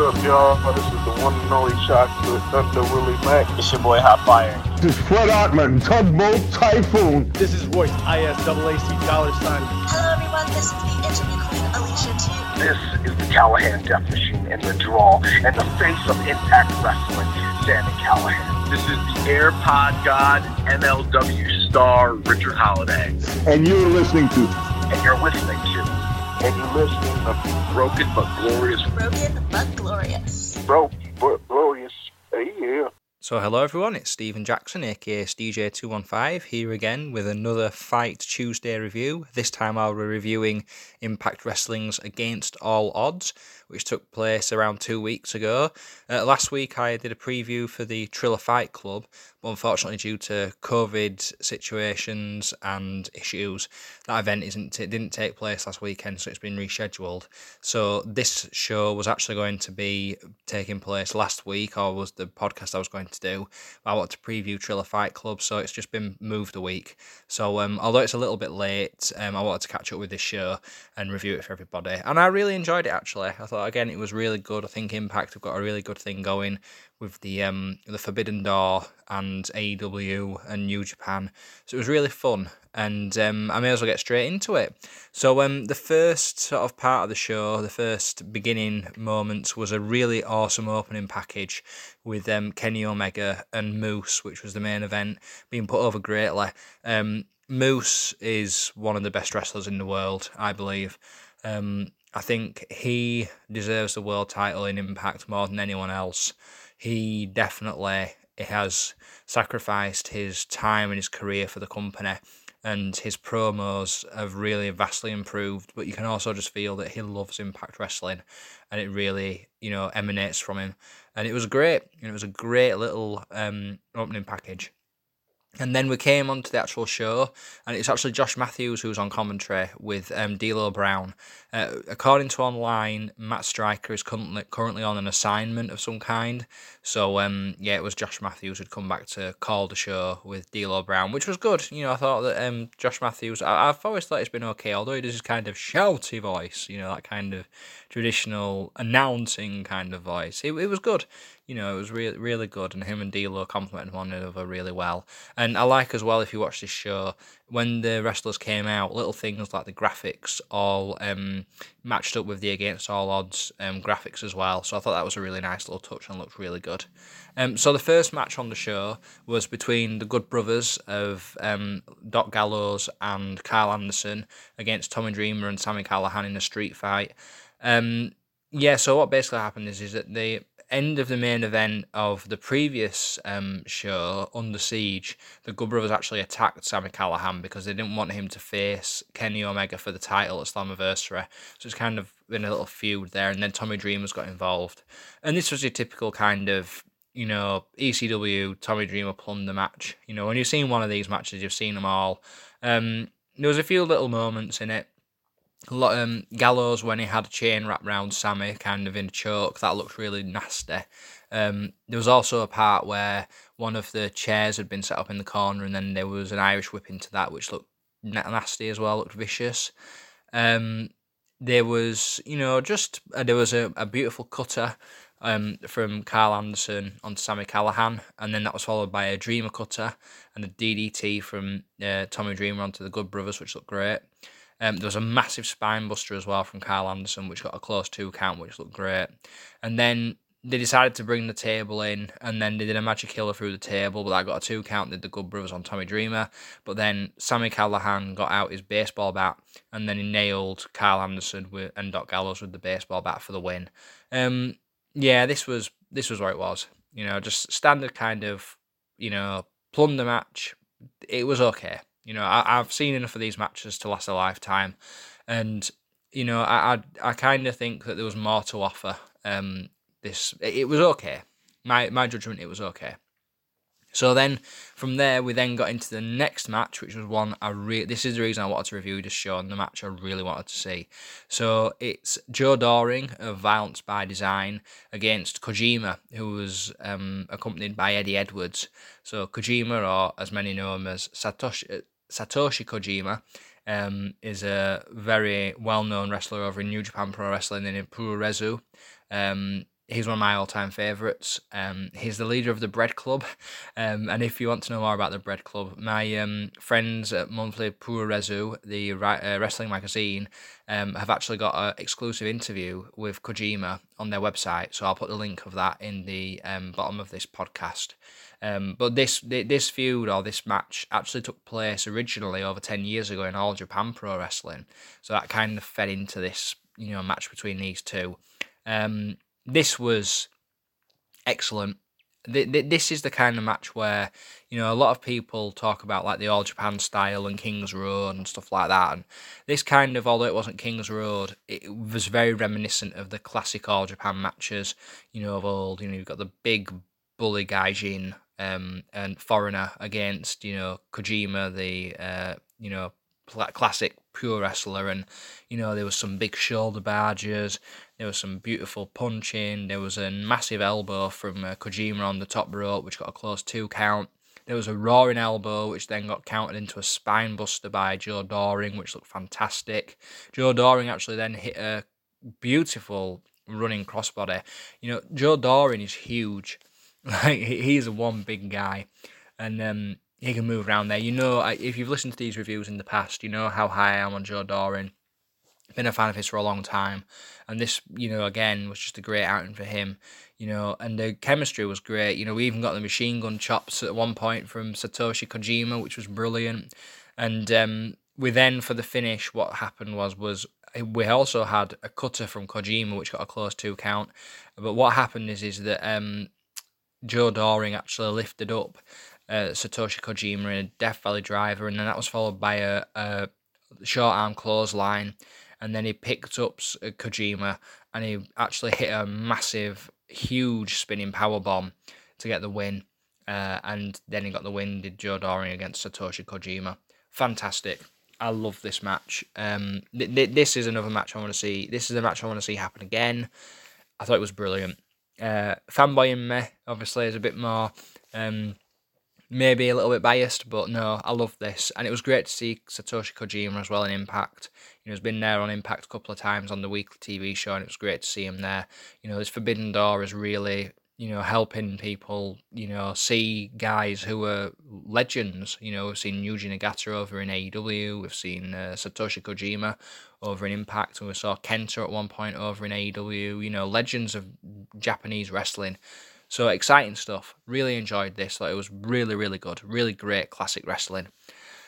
up, y'all? Oh, this is the one and only chocolate Thunder Willie Mack. It's your boy Hot Fire. This is Fred Ottman, Tugboat Typhoon. This is Royce, ISAAC dollar sign. Hello, everyone. This is the interview queen, Alicia T. This is the Callihan Death Machine and the draw and the face of Impact Wrestling, Sami Callihan. This is the AirPod God, MLW star, Richard Holliday. And you're listening to. And you're listening to. And you're listening to Broken but Glorious. Broken but glorious. Broke but glorious. Yeah. So, hello everyone, it's Stephen Jackson, aka DJ215, here again with another Fight Tuesday review. This time I'll be reviewing Impact Wrestling's Against All Odds, which took place around two weeks ago. Uh, last week I did a preview for the Triller Fight Club, but unfortunately, due to COVID situations and issues, that event isn't it didn't take place last weekend, so it's been rescheduled. So this show was actually going to be taking place last week, or was the podcast I was going to do. I wanted to preview Triller Fight Club, so it's just been moved a week. So um, although it's a little bit late, um, I wanted to catch up with this show and review it for everybody, and I really enjoyed it. Actually, I thought again it was really good. I think Impact have got a really good thing going with the um, the Forbidden Door and AEW and New Japan. So it was really fun, and um, I may as well get straight into it. So um, the first sort of part of the show, the first beginning moments, was a really awesome opening package with um, Kenny Omega and Moose, which was the main event, being put over greatly. Um, Moose is one of the best wrestlers in the world, I believe. Um, I think he deserves the world title in Impact more than anyone else he definitely has sacrificed his time and his career for the company and his promos have really vastly improved but you can also just feel that he loves impact wrestling and it really you know emanates from him. And it was great it was a great little um, opening package and then we came on to the actual show, and it's actually Josh Matthews who's on commentary with um, D'Lo Brown. Uh, according to online, Matt Striker is currently currently on an assignment of some kind. So um, yeah, it was Josh Matthews who'd come back to call the show with D'Lo Brown, which was good. You know, I thought that um, Josh Matthews. I, have always thought it's been okay, although he does his kind of shouty voice. You know, that kind of traditional announcing kind of voice. It, it was good you know, it was really really good, and him and D'Lo complemented one another really well. And I like as well if you watch this show when the wrestlers came out, little things like the graphics all um, matched up with the Against All Odds um, graphics as well. So I thought that was a really nice little touch and looked really good. Um, so the first match on the show was between the Good Brothers of um, Doc Gallows and Karl Anderson against Tommy Dreamer and Sami Callihan in a street fight. Um, yeah, so what basically happened is is that the end of the main event of the previous um, show, Under Siege, the Good Brothers actually attacked Sami Callihan because they didn't want him to face Kenny Omega for the title at Slammiversary. So it's kind of been a little feud there, and then Tommy Dreamer's got involved. And this was your typical kind of, you know, ECW Tommy Dreamer plunder match. You know, when you've seen one of these matches, you've seen them all. Um, there was a few little moments in it um, Gallows when he had a chain wrapped around Sammy, kind of in a choke, that looked really nasty. Um, there was also a part where one of the chairs had been set up in the corner, and then there was an Irish whip into that, which looked nasty as well, looked vicious. Um, there was, you know, just uh, there was a, a beautiful cutter um, from Karl Anderson on Sami Callihan, and then that was followed by a Dreamer cutter and a DDT from uh, Tommy Dreamer onto the Good Brothers, which looked great. Um, there was a massive spine buster as well from Karl Anderson, which got a close two count, which looked great. And then they decided to bring the table in, and then they did a magic killer through the table, but that got a two count. Did the Good Brothers on Tommy Dreamer, but then Sami Callihan got out his baseball bat, and then he nailed Karl Anderson with, and Doc Gallows with the baseball bat for the win. Um, yeah, this was this was where it was. You know, just standard kind of you know plunder match. It was okay. You know, I, have seen enough of these matches to last a lifetime, and you know, I I, I kind of think that there was more to offer. Um, this it was okay. My my judgment, it was okay. So then from there we then got into the next match, which was one I really this is the reason I wanted to review this show and the match I really wanted to see. So it's Joe Doering of Violence by Design against Kojima, who was um, accompanied by Eddie Edwards. So Kojima, or as many know him as Satoshi Satoshi Kojima, um, is a very well known wrestler over in New Japan Pro Wrestling and in Puroresu. Um, he's one of my all-time favorites. Um, he's the leader of the Bread Club, um, and if you want to know more about the Bread Club, my um, friends at Monthly Puroresu, the uh, wrestling magazine, um, have actually got an exclusive interview with Kojima on their website. So I'll put the link of that in the um, bottom of this podcast. Um, but this this feud or this match actually took place originally over ten years ago in All Japan Pro Wrestling. So that kind of fed into this you know match between these two. Um, this was excellent. This is the kind of match where you know a lot of people talk about like the All Japan style and King's Road and stuff like that. And this kind of, although it wasn't King's Road, it was very reminiscent of the classic All Japan matches. You know of old. You know you've got the big bully gaijin um, and foreigner against you know Kojima, the uh, you know classic pure wrestler, and you know there was some big shoulder barges, there was some beautiful punching, there was a massive elbow from uh, Kojima on the top rope, which got a close two count. There was a roaring elbow, which then got counted into a spine buster by Joe Doering, which looked fantastic. Joe Doering actually then hit a beautiful running crossbody. You know, Joe Doering is huge. Like he's a one big guy, and um, he can move around there. You know, if you've listened to these reviews in the past, you know how high I am on Joe Doering. Been a fan of his for a long time, and this, you know, again was just a great outing for him. You know, and the chemistry was great. You know, we even got the machine gun chops at one point from Satoshi Kojima, which was brilliant. And um, we then, for the finish, what happened was was we also had a cutter from Kojima, which got a close two count. But what happened is is that um, Joe Doering actually lifted up uh, Satoshi Kojima in a Death Valley driver, and then that was followed by a, a short arm clothesline, and then he picked up uh, Kojima and he actually hit a massive, huge spinning power bomb to get the win. Uh, and then he got the win. Did Joe Doering against Satoshi Kojima? Fantastic. I love this match. Um, th- th- this is another match I want to see. This is a match I want to see happen again. I thought it was brilliant. Uh, fanboy in me, obviously, is a bit more um, maybe a little bit biased, but no, I love this. And it was great to see Satoshi Kojima as well in Impact. You know, he's been there on Impact a couple of times on the weekly TV show, and it was great to see him there. You know, this Forbidden Door is really, you know, helping people, you know, see guys who are legends. You know, we've seen Yuji Nagata over in AEW, we've seen uh, Satoshi Kojima over in Impact, and we saw Kenta at one point over in AEW. You know, legends of Japanese wrestling so exciting stuff. Really enjoyed this. Thought it was really, really good. Really great classic wrestling.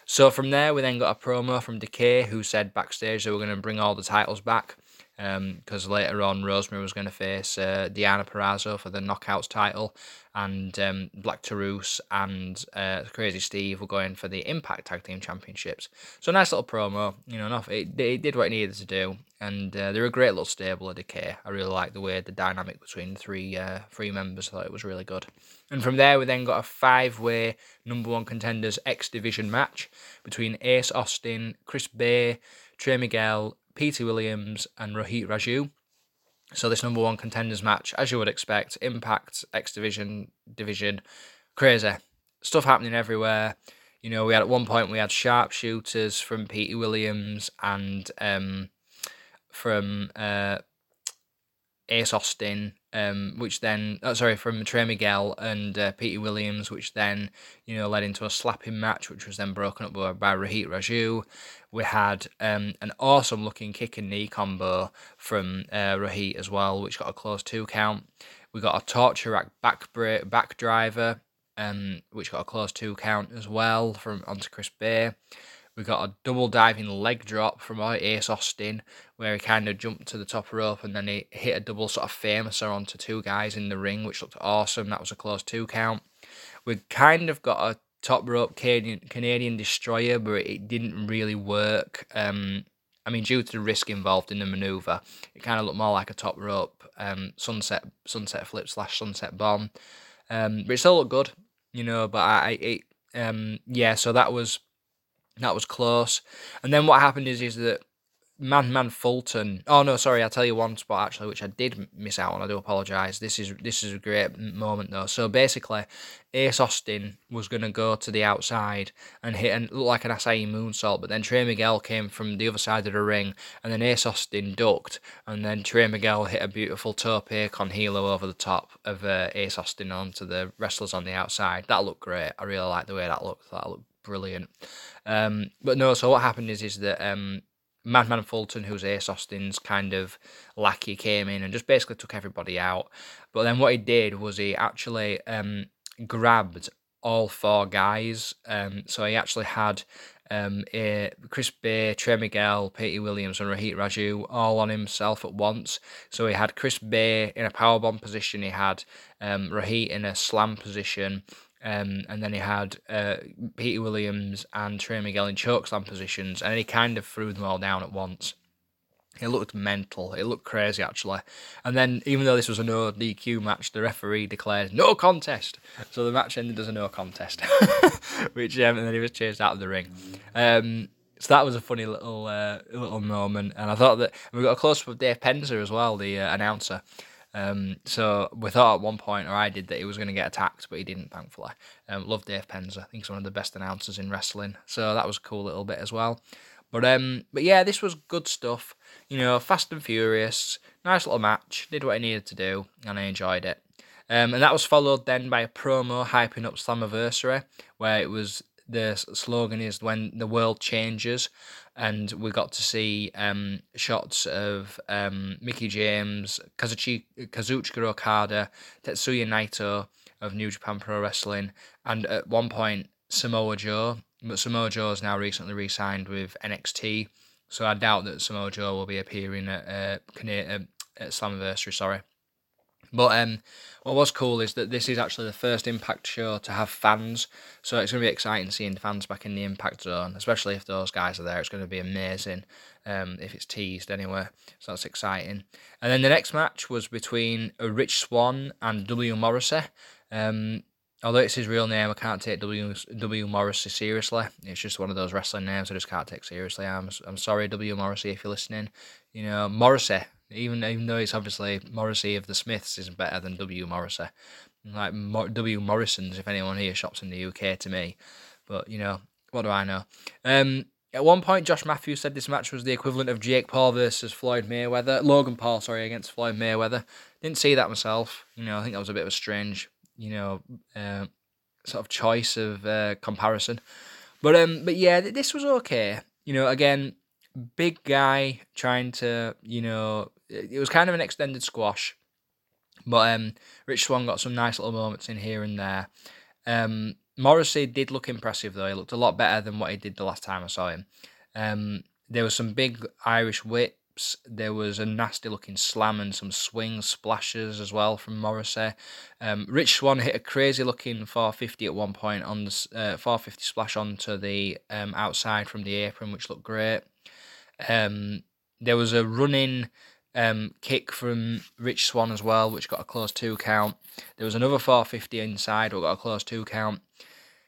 So from there, we then got a promo from Decay, who said backstage they were going to bring all the titles back because um, later on Rosemary was going to face uh, Deonna Purrazzo for the Knockouts title, and um, Black Taurus and uh, Crazy Steve were going for the Impact Tag Team Championships. So nice little promo, you know, enough. It, it did what it needed to do, and uh, they're a great little stable of Decay. I really like the way the dynamic between the three uh, three members. I thought it was really good. And from there, we then got a five way number one contenders X Division match between Ace Austin, Chris Bey, Trey Miguel, Petey Williams, and Rohit Raju. So this number one contenders match, as you would expect, Impact X Division division, crazy stuff happening everywhere. You know, we had at one point we had sharpshooters from Petey Williams and um, from uh, Ace Austin, um, which then, oh, sorry, from Trey Miguel and uh, Petey Williams, which then, you know, led into a slapping match, which was then broken up by, by Rohit Raju. We had um, an awesome looking kick and knee combo from uh, Rohit as well, which got a close two count. We got a torture rack back break, back driver, um, which got a close two count as well from onto Chris Bey. We got a double diving leg drop from Ace Austin, where he kind of jumped to the top rope and then he hit a double sort of famouser onto two guys in the ring, which looked awesome. That was a close two count. We kind of got a top rope Canadian, Canadian destroyer, but it didn't really work. Um, I mean, due to the risk involved in the maneuver, it kind of looked more like a top rope um, sunset sunset flip slash sunset bomb. Um, but it still looked good, you know. But I, it, um, yeah. So that was that was close. And then what happened is is that Madman Fulton. Oh no, sorry, I'll tell you one spot actually, which I did miss out on. I do apologise. This is this is a great moment though. So basically, Ace Austin was gonna go to the outside and hit and look like an Asai moonsault, but then Trey Miguel came from the other side of the ring, and then Ace Austin ducked, and then Trey Miguel hit a beautiful tope con hilo over the top of uh, Ace Austin onto the wrestlers on the outside. That looked great. I really like the way that looked. That looked brilliant. Um, but no, so what happened is is that um, Madman Fulton, who's Ace Austin's kind of lackey, came in and just basically took everybody out. But then what he did was he actually um, grabbed all four guys. Um, so he actually had um, Chris Bey, Trey Miguel, Petey Williams, and Rohit Raju all on himself at once. So he had Chris Bey in a powerbomb position, he had um, Rohit in a slam position, um, and then he had uh, Petey Williams and Trey Miguel in chokeslam positions, and he kind of threw them all down at once. It looked mental. It looked crazy, actually. And then, even though this was a no DQ match, the referee declared no contest. So the match ended as a no contest, which um, and then he was chased out of the ring. Um, so that was a funny little uh, little moment, and I thought that we got a close up of Dave Penzer as well, the uh, announcer. Um, so we thought at one point, or I did, that he was going to get attacked, but he didn't, thankfully. Um, love Dave Penzer. I think he's one of the best announcers in wrestling. So that was a cool little bit as well. But um, but yeah, this was good stuff. You know, fast and furious, nice little match. Did what I needed to do, and I enjoyed it. Um, and that was followed then by a promo hyping up Slammiversary, where it was the slogan is when the world changes and we got to see um, shots of um, Mickie James, Kazuchi, Kazuchika Okada, Tetsuya Naito of New Japan Pro Wrestling, and at one point Samoa Joe. But Samoa Joe has now recently re-signed with NXT, so I doubt that Samoa Joe will be appearing at, uh, at Slammiversary. Sorry, but um, what was cool is that this is actually the first Impact show to have fans, so it's going to be exciting seeing fans back in the Impact Zone, especially if those guys are there. It's going to be amazing um, if it's teased anyway, so that's exciting. And then the next match was between Rich Swann and W Morrissey. Um, although it's his real name, I can't take W W Morrissey seriously. It's just one of those wrestling names I just can't take seriously. I'm I'm sorry, W Morrissey, if you're listening. You know, Morrissey even even though it's obviously Morrissey of the Smiths isn't better than W Morrissey, like W Morrison's if anyone here shops in the UK to me, but you know what do I know? Um, at one point, Josh Matthews said this match was the equivalent of Jake Paul versus Floyd Mayweather, Logan Paul, sorry, against Floyd Mayweather. Didn't see that myself. You know, I think that was a bit of a strange, you know, uh, sort of choice of uh, comparison. But um, but yeah, this was okay. You know, again, big guy trying to, you know, it was kind of an extended squash. But um, Rich Swann got some nice little moments in here and there. Um, Morrissey did look impressive though. He looked a lot better than what he did the last time I saw him. Um, there was some big Irish whips. There was a nasty looking slam and some swing splashes as well from Morrissey. Um, Rich Swann hit a crazy looking 450 at one point on the uh, 450 splash onto the um, outside from the apron, which looked great. Um, there was a running um, kick from Rich Swann as well, which got a close two count. There was another 450 inside, which got a close two count.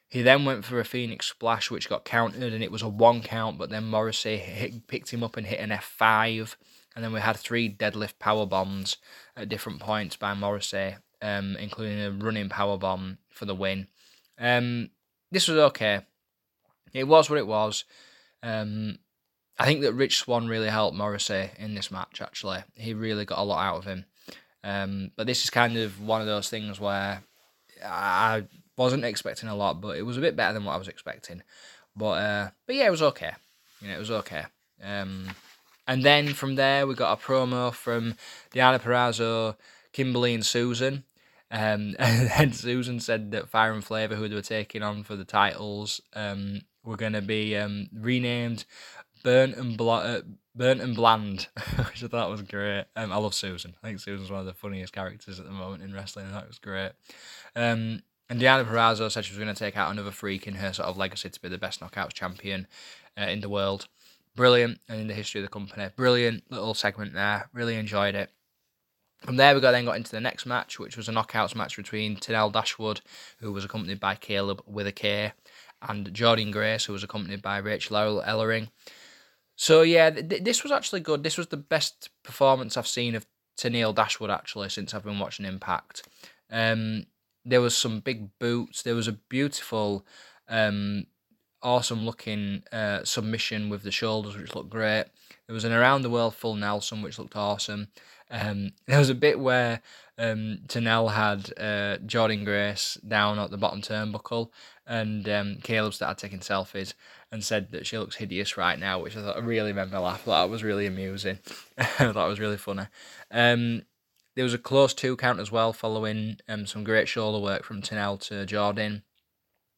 He then went for a Phoenix Splash, which got countered, and it was a one count. But then Morrissey hit, picked him up and hit an F5, and then we had three deadlift power bombs at different points by Morrissey, um, including a running power bomb for the win. Um, this was okay. It was what it was. Um, I think that Rich Swann really helped Morrissey in this match. Actually, he really got a lot out of him. Um, but this is kind of one of those things where I wasn't expecting a lot, but it was a bit better than what I was expecting. But uh, but yeah, it was okay. You know, it was okay. Um, and then from there, we got a promo from Deonna Purrazzo, Kimberly, and Susan. Um, and then Susan said that Fire and Flavor, who they were taking on for the titles, um, were going to be um, renamed burnt and bl- uh, burnt and bland, which I thought was great. Um, I love Susan. I think Susan's one of the funniest characters at the moment in wrestling. It was great. Um, and Deonna Purrazzo said she was going to take out another freak in her sort of legacy to be the best knockouts champion uh, in the world. Brilliant, and in the history of the company. Brilliant little segment there. Really enjoyed it. From there, we got then got into the next match, which was a knockouts match between Tenille Dashwood, who was accompanied by Kaleb with a K, and Jordynne Grace, who was accompanied by Rachel Ellering. So yeah, th- this was actually good. This was the best performance I've seen of Tenille Dashwood actually since I've been watching Impact. Um, there was some big boots. There was a beautiful, um, awesome looking uh, submission with the shoulders, which looked great. There was an around the world full Nelson, which looked awesome. Um, there was a bit where um, Tenille had uh, Jordynne Grace down at the bottom turnbuckle, and um, Kaleb started taking selfies and said that she looks hideous right now, which I thought really made me laugh. That was really amusing. It was really funny. Um, there was a close two count as well, following um, some great shoulder work from Tenille to Jordynne.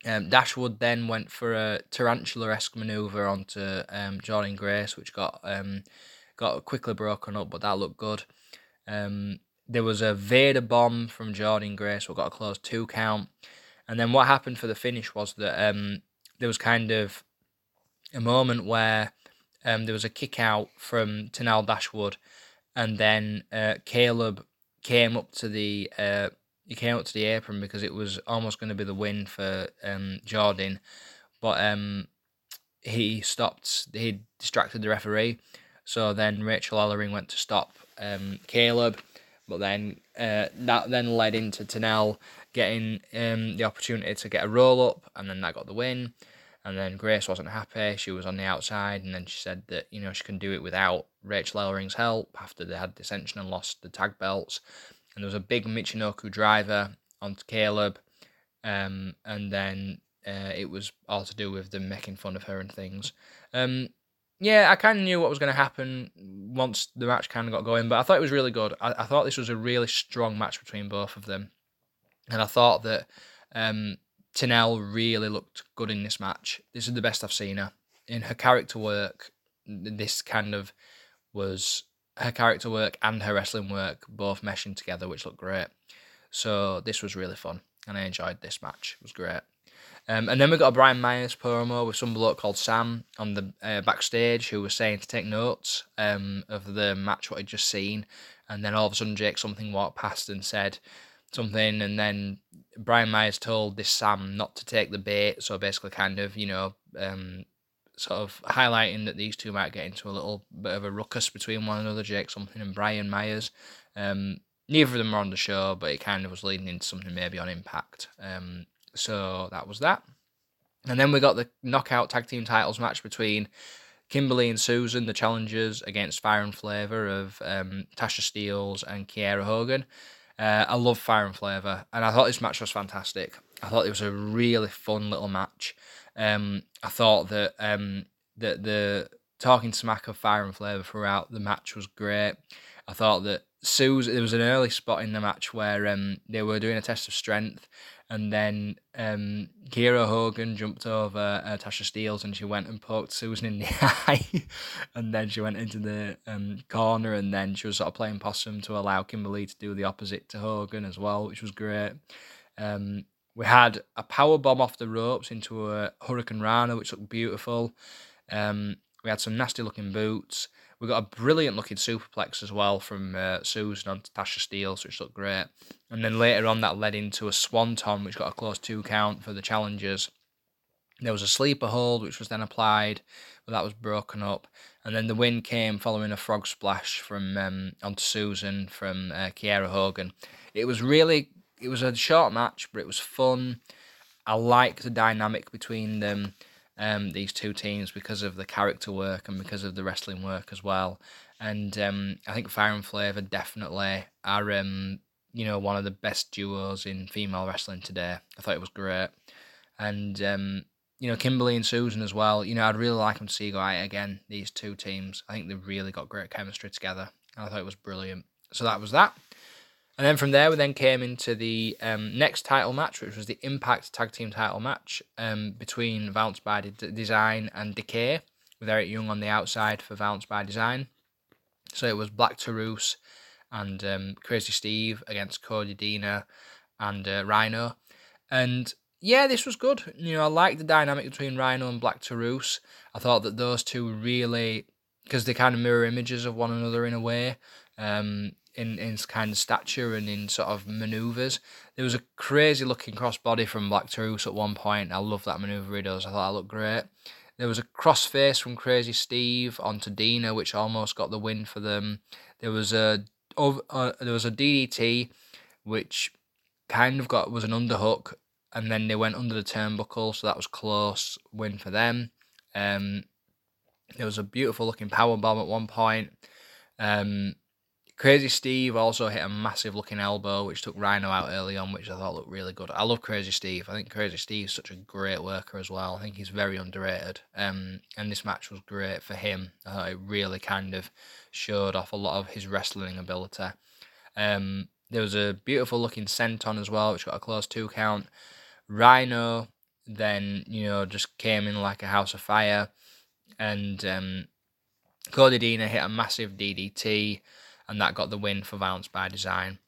Um, Dashwood then went for a tarantula esque maneuver onto um, Jordynne Grace, which got um, got quickly broken up, but that looked good. Um, there was a Vader bomb from Jordynne Grace, what got a close two count. And then what happened for the finish was that um, there was kind of a moment where um, there was a kick out from Tenille Dashwood, and then uh, Kaleb came up to the uh, he came up to the apron because it was almost going to be the win for um, Jordynne, but um, he stopped. He distracted the referee, so then Rachel Ellering went to stop um, Kaleb, but then uh, that then led into Tenille getting um, the opportunity to get a roll up, and then that got the win. And then Grace wasn't happy. She was on the outside, and then she said that you know she can do it without Rachel Ellering's help after they had dissension and lost the tag belts. And there was a big Michinoku driver onto Kaleb, um, and then uh, it was all to do with them making fun of her and things. Um, yeah, I kind of knew what was going to happen once the match kind of got going, but I thought it was really good. I, I thought this was a really strong match between both of them, and I thought that um, really looked good in this match. This is the best I've seen her in her character work. This kind of was her character work and her wrestling work both meshing together, which looked great. So this was really fun, and I enjoyed this match. It was great. Um, and then we got a Brian Myers promo with some bloke called Sam on the uh, backstage who was saying to take notes um, of the match what he'd just seen, and then all of a sudden Jake something walked past and said something, and then Brian Myers told this Sam not to take the bait, so basically kind of you know um, sort of highlighting that these two might get into a little bit of a ruckus between one another, Jake something and Brian Myers. Um, neither of them were on the show, but it kind of was leading into something maybe on Impact. So that was that. And then we got the knockout tag team titles match between Kimberly and Susan, the challengers, against Fire and Flavor of um, Tasha Steelz and Kiera Hogan. Uh, I love Fire and Flavor, and I thought this match was fantastic. I thought it was a really fun little match. Um, I thought that um, that the talking smack of Fire and Flavor throughout the match was great. I thought that Susan, there was an early spot in the match where um, they were doing a test of strength, and then um, Kiera Hogan jumped over uh, Tasha Steelz and she went and poked Susan in the eye. and then she went into the um, corner and then she was sort of playing possum to allow Kimberly to do the opposite to Hogan as well, which was great. Um, we had a power bomb off the ropes into a hurricanrana, which looked beautiful. Um, we had some nasty looking boots. We got a brilliant looking superplex as well from uh, Susan on Tasha Steelz, which looked great. And then later on, that led into a swanton, which got a close two count for the challengers. There was a sleeper hold, which was then applied, but that was broken up. And then the win came following a frog splash from um, onto Susan from uh, Kiera Hogan. It was really, it was a short match, but it was fun. I like the dynamic between them um, these two teams because of the character work and because of the wrestling work as well. And um, I think Fire and Flavor definitely are, um, you know, one of the best duos in female wrestling today. I thought it was great. And, um, you know, Kimberly and Susan as well. You know, I'd really like them to see go out again, these two teams. I think they've really got great chemistry together. And I thought it was brilliant. So that was that. And then from there, we then came into the um, next title match, which was the Impact Tag Team title match um, between Violence by Design and Decay, with Eric Young on the outside for Violence by Design. So it was Black Taurus and um, Crazy Steve against Cody Deaner and uh, Rhino. And yeah, this was good. You know, I liked the dynamic between Rhino and Black Taurus. I thought that those two really, because they kind of mirror images of one another in a way. Um, in, in kind of stature and in sort of maneuvers. There was a crazy looking crossbody from Black Taurus at one point. I love that maneuver he does. I thought that looked great. There was a crossface from Crazy Steve onto Deaner, which almost got the win for them. There was a uh, there was a DDT, which kind of got was an underhook, and then they went under the turnbuckle, so that was close win for them. Um, there was a beautiful looking power bomb at one point. Um, Crazy Steve also hit a massive looking elbow, which took Rhino out early on, which I thought looked really good. I love Crazy Steve. I think Crazy Steve's such a great worker as well. I think he's very underrated. Um, and this match was great for him. Thought it really kind of showed off a lot of his wrestling ability. Um, there was a beautiful looking senton as well, which got a close two count. Rhino then, you know, just came in like a house of fire. And um, Cody Deaner hit a massive DDT and that got the win for Violence by Design.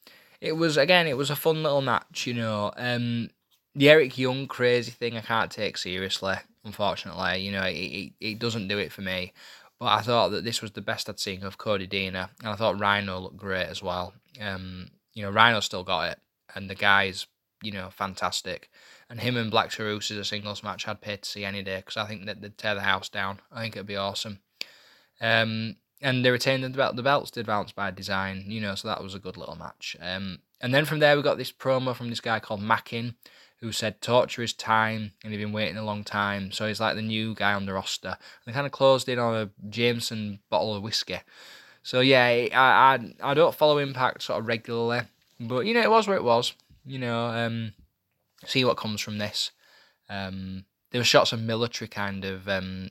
It was again, it was a fun little match, you know. Um, the Eric Young crazy thing I can't take seriously, unfortunately. You know, it, it, it doesn't do it for me. But I thought that this was the best I'd seen of Cody Deaner, and I thought Rhino looked great as well. Um, you know, Rhino still got it, and the guy's you know fantastic. And him and Black Taurus is a singles match I'd pay to see any day because I think that they'd tear the house down. I think it'd be awesome. Um, and they retained the belt. The belts did bounce by design, you know, so that was a good little match. Um, and then from there we got this promo from this guy called Mackin, who said torture is time, and he'd been waiting a long time, so he's like the new guy on the roster. And they kind of closed in on a Jameson bottle of whiskey. So yeah, I I, I don't follow Impact sort of regularly, but you know it was where it was. You know, um, see what comes from this. Um, there were shots of military kind of um,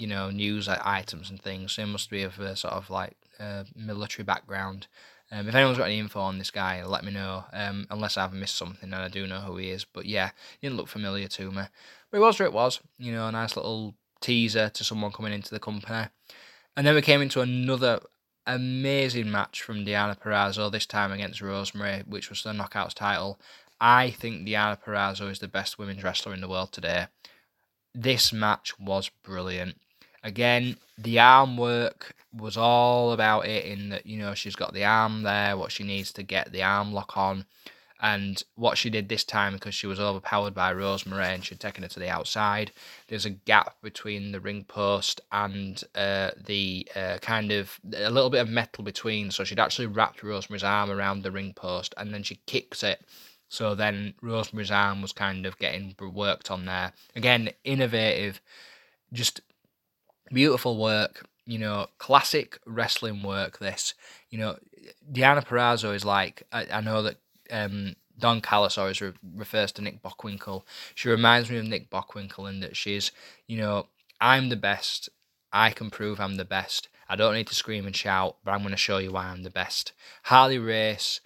you know, news items and things. So he must be of a sort of like uh, military background. Um, if anyone's got any info on this guy, let me know. Um, unless I've missed something and I do know who he is. But yeah, he didn't look familiar to me. But it was it was. You know, a nice little teaser to someone coming into the company. And then we came into another amazing match from Deonna Purrazzo, this time against Rosemary, which was the Knockouts title. I think Deonna Purrazzo is the best women's wrestler in the world today. This match was brilliant. Again, the arm work was all about it in that, you know, she's got the arm there, what she needs to get the arm lock on. And what she did this time, because she was overpowered by Rosemary and she'd taken her to the outside, there's a gap between the ring post and uh, the uh, kind of a little bit of metal between. So she'd actually wrapped Rosemary's arm around the ring post and then she kicks it. So then Rosemary's arm was kind of getting worked on there. Again, innovative, just beautiful work, you know, classic wrestling work. This, you know, Deonna Purrazzo is like I, I know that um, Don Callis always re- refers to Nick Bockwinkel. She reminds me of Nick Bockwinkel in that she's, you know, I'm the best. I can prove I'm the best. I don't need to scream and shout, but I'm going to show you why I'm the best. Harley Race,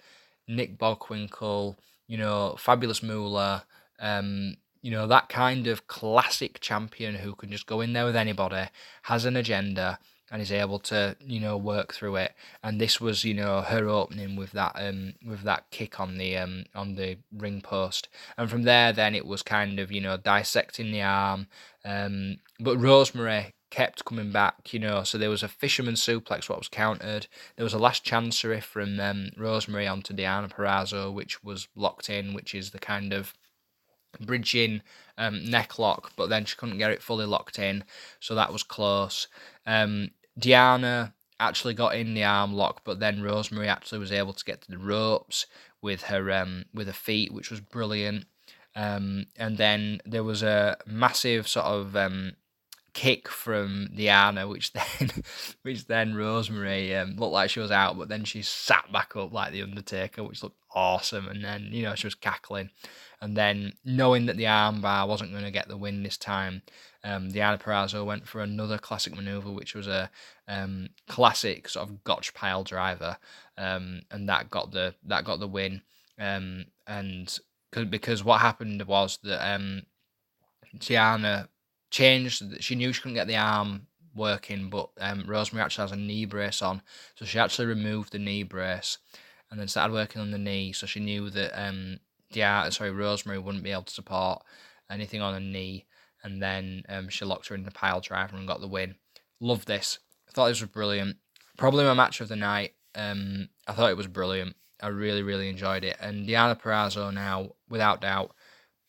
Nick Bockwinkel, you know, Fabulous Moolah, um, you know, that kind of classic champion who can just go in there with anybody, has an agenda, and is able to, you know, work through it. And this was, you know, her opening with that um with that kick on the um on the ring post. And from there then it was kind of, you know, dissecting the arm. Um but Rosemary kept coming back, you know. So there was a fisherman suplex, what was countered. There was a last chancery from um, Rosemary onto Deonna Purrazzo, which was locked in, which is the kind of bridging um, neck lock, but then she couldn't get it fully locked in, so that was close. Um, Deonna actually got in the arm lock, but then Rosemary actually was able to get to the ropes with her um, with her feet, which was brilliant. Um, and then there was a massive sort of um, kick from Deonna, which then which then Rosemary um, looked like she was out, but then she sat back up like the Undertaker, which looked awesome. And then you know she was cackling. And then knowing that the armbar wasn't going to get the win this time, um, Deonna Purrazzo went for another classic maneuver, which was a um, classic sort of gotch pile driver, um, and that got the that got the win. Um, and because what happened was that um, Deonna changed. She knew she couldn't get the arm working, but um, Rosemary actually has a knee brace on, so she actually removed the knee brace and then started working on the knee. So she knew that um, yeah, sorry, Rosemary wouldn't be able to support anything on her knee, and then um, she locked her in the pile driver and got the win. Love this. I thought this was brilliant. Probably my match of the night. Um, I thought it was brilliant. I really, really enjoyed it. And Deonna Purrazzo now, without doubt,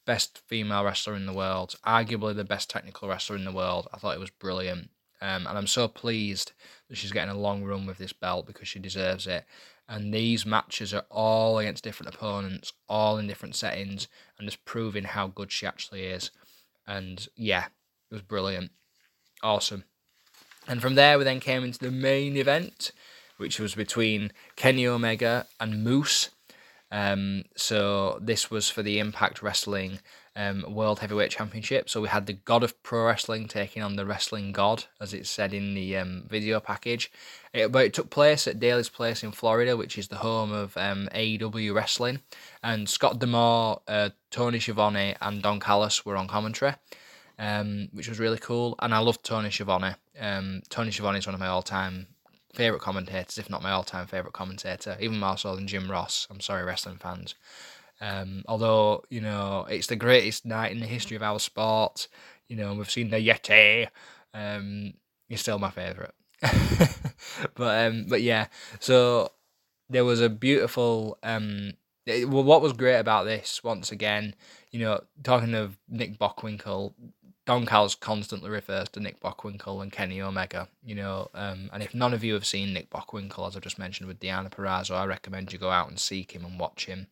best female wrestler in the world, arguably the best technical wrestler in the world. I thought it was brilliant. Um, and I'm so pleased that she's getting a long run with this belt because she deserves it. And these matches are all against different opponents, all in different settings, and just proving how good she actually is. And yeah, it was brilliant. Awesome. And from there, we then came into the main event, which was between Kenny Omega and Moose. Um, so this was for the Impact Wrestling um, World Heavyweight Championship. So we had the God of Pro Wrestling taking on the Wrestling God, as it said in the um, video package. It, but it took place at Daily's Place in Florida, which is the home of um, AEW Wrestling. And Scott D'Amore, uh, Tony Schiavone, and Don Callis were on commentary, um, which was really cool. And I love Tony Schiavone. Um, Tony Schiavone is one of my all-time favorite commentators, if not my all-time favorite commentator, even more so than Jim Ross. I'm sorry, wrestling fans. Um, although you know it's the greatest night in the history of our sport. You know we've seen the Yeti. Um, he's still my favorite. but um, but yeah, so there was a beautiful um. It, well, what was great about this, once again, you know, talking of Nick Bockwinkel, Don Callis constantly refers to Nick Bockwinkel and Kenny Omega, you know, um, and if none of you have seen Nick Bockwinkel, as I've just mentioned with Deonna Purrazzo, I recommend you go out and seek him and watch him.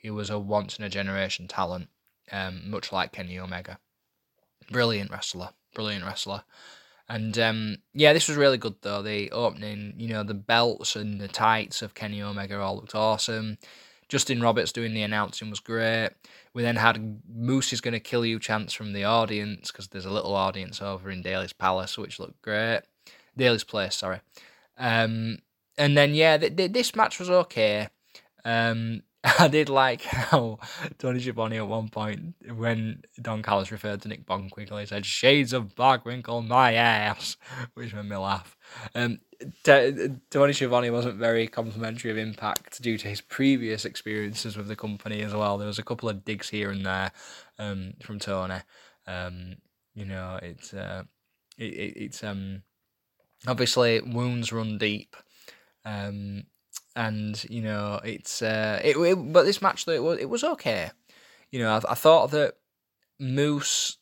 He was a once in a generation talent, um, much like Kenny Omega. Brilliant wrestler, brilliant wrestler. And um, yeah, this was really good though. The opening, you know, the belts and the tights of Kenny Omega all looked awesome. Justin Roberts doing the announcing was great. We then had Moose is going to kill you chants from the audience because there's a little audience over in Daily's Palace, which looked great. Daily's Place, sorry. Um, and then yeah, th- th- this match was okay. Um, I did like how Tony Schiavone at one point, when Don Callis referred to Nick Bockwinkel, he said, Shades of Bockwinkel, my ass, which made me laugh. Um, T- Tony Schiavone wasn't very complimentary of Impact due to his previous experiences with the company as well. There was a couple of digs here and there um, from Tony. Um, you know, it's uh, it, it, it's um, obviously wounds run deep. Um, and you know it's uh, it, it, but this match though it was it was okay. You know, I, I thought that Moose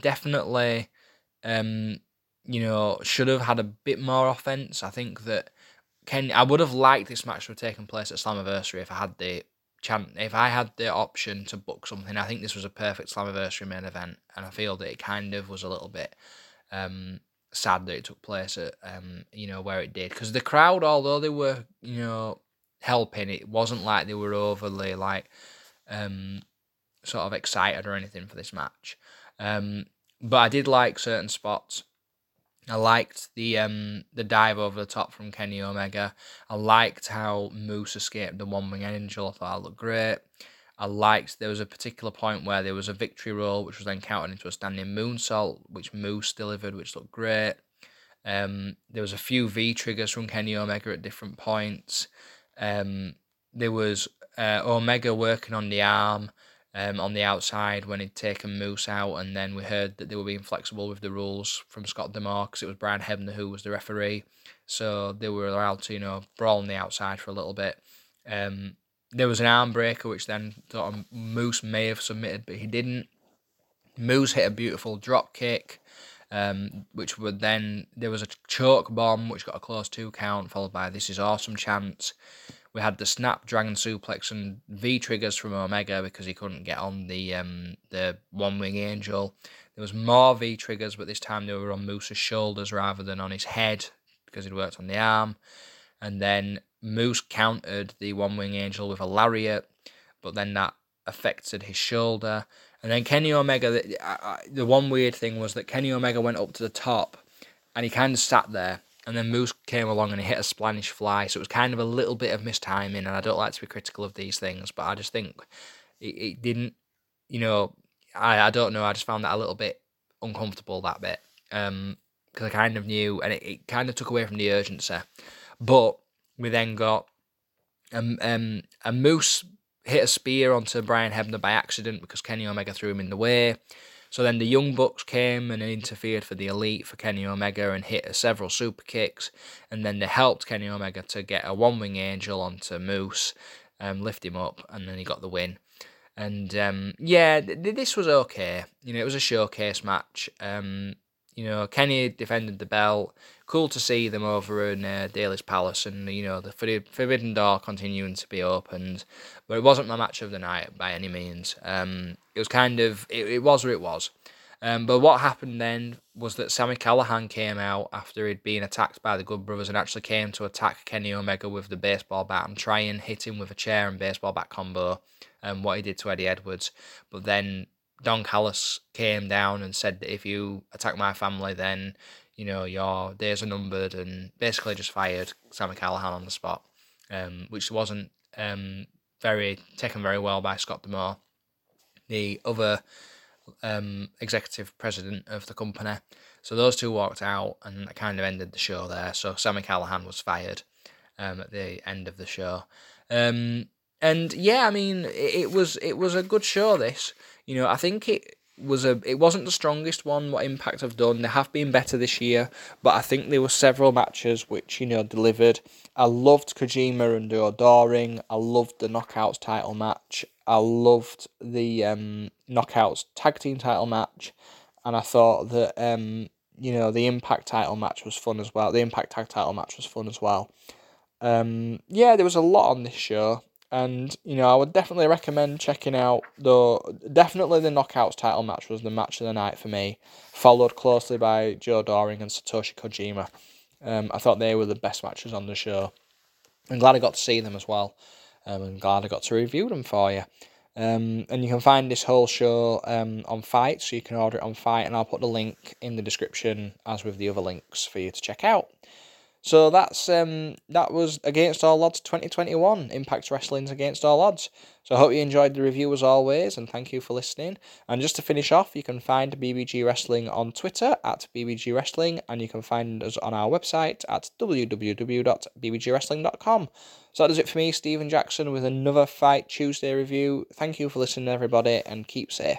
definitely, um, you know, should have had a bit more offense. I think that Ken, I would have liked this match to have taken place at Slammiversary if I had the chance, if I had the option to book something. I think this was a perfect Slammiversary main event, and I feel that it kind of was a little bit. Um, sad that it took place at um you know where it did. Because the crowd although they were you know helping it wasn't like they were overly like um sort of excited or anything for this match. Um but I did like certain spots. I liked the um the dive over the top from Kenny Omega. I liked how Moose escaped the one wing angel. I thought it looked great I liked there was a particular point where there was a victory roll, which was then counted into a standing moonsault, which Moose delivered, which looked great. Um, there was a few V triggers from Kenny Omega at different points. Um, there was uh, Omega working on the arm um, on the outside when he'd taken Moose out, and then we heard that they were being flexible with the rules from Scott D'Amore because it was Brian Hebner who was the referee, so they were allowed to you know brawl on the outside for a little bit. Um, there was an arm breaker which then sort Moose may have submitted, but he didn't. Moose hit a beautiful drop kick, um, which would then there was a choke bomb which got a close two count, followed by this is awesome chance. We had the snapdragon suplex and V triggers from Omega because he couldn't get on the um, the one wing angel. There was more V triggers, but this time they were on Moose's shoulders rather than on his head because he'd worked on the arm. And then Moose countered the one wing angel with a lariat, but then that affected his shoulder. And then Kenny Omega, the, the one weird thing was that Kenny Omega went up to the top and he kind of sat there. And then Moose came along and he hit a Spanish fly. So it was kind of a little bit of mistiming. And I don't like to be critical of these things, but I just think it, it didn't, you know, I, I don't know. I just found that a little bit uncomfortable, that bit. Um, because I kind of knew, and it, it kind of took away from the urgency. But we then got um, um, a moose hit a spear onto Brian Hebner by accident because Kenny Omega threw him in the way. So then the Young Bucks came and interfered for the Elite for Kenny Omega and hit several super kicks. And then they helped Kenny Omega to get a one wing angel onto Moose, um, lift him up, and then he got the win. And um, yeah, th- this was okay. You know, it was a showcase match. Um, you know, Kenny defended the belt. Cool to see them over in uh, Palace, and you know the Forbidden Door continuing to be opened. But it wasn't my match of the night by any means. Um, it was kind of it, it was what it was. Um, but what happened then was that Sami Callihan came out after he'd been attacked by the Good Brothers and actually came to attack Kenny Omega with the baseball bat and try and hit him with a chair and baseball bat combo, and um, what he did to Eddie Edwards. But then Don Callis came down and said that if you attack my family, then you know your days are numbered, and basically just fired Sami Callihan on the spot, um, which wasn't um, very taken very well by Scott D'Amore, the other um, executive president of the company. So those two walked out, and that kind of ended the show there. So Sami Callihan was fired um, at the end of the show. Um, and yeah, I mean, it was it was a good show. This you know, I think it was a it wasn't the strongest one what Impact have done. They have been better this year, but I think there were several matches which, you know, delivered. I loved Kojima and Doering. I loved the Knockouts title match. I loved the um, Knockouts tag team title match. And I thought that um, you know, the Impact title match was fun as well. The Impact tag title match was fun as well. Um, yeah, there was a lot on this show and you know I would definitely recommend checking out the definitely the knockouts title match was the match of the night for me, followed closely by Joe Doering and Satoshi Kojima. Um, I thought they were the best matches on the show. I'm glad I got to see them as well. Um, I'm glad I got to review them for you. Um, and you can find this whole show um, on FITE, so you can order it on FITE, and I'll put the link in the description as with the other links for you to check out. So that's um that was Against All Odds 2021, Impact Wrestling's Against All Odds. So I hope you enjoyed the review as always, and thank you for listening. And just to finish off, you can find BBG Wrestling on Twitter at BBG Wrestling, and you can find us on our website at www.bbgwrestling.com. So that does it for me, Stephen Jackson, with another Fight Tuesday review. Thank you for listening, everybody, and keep safe.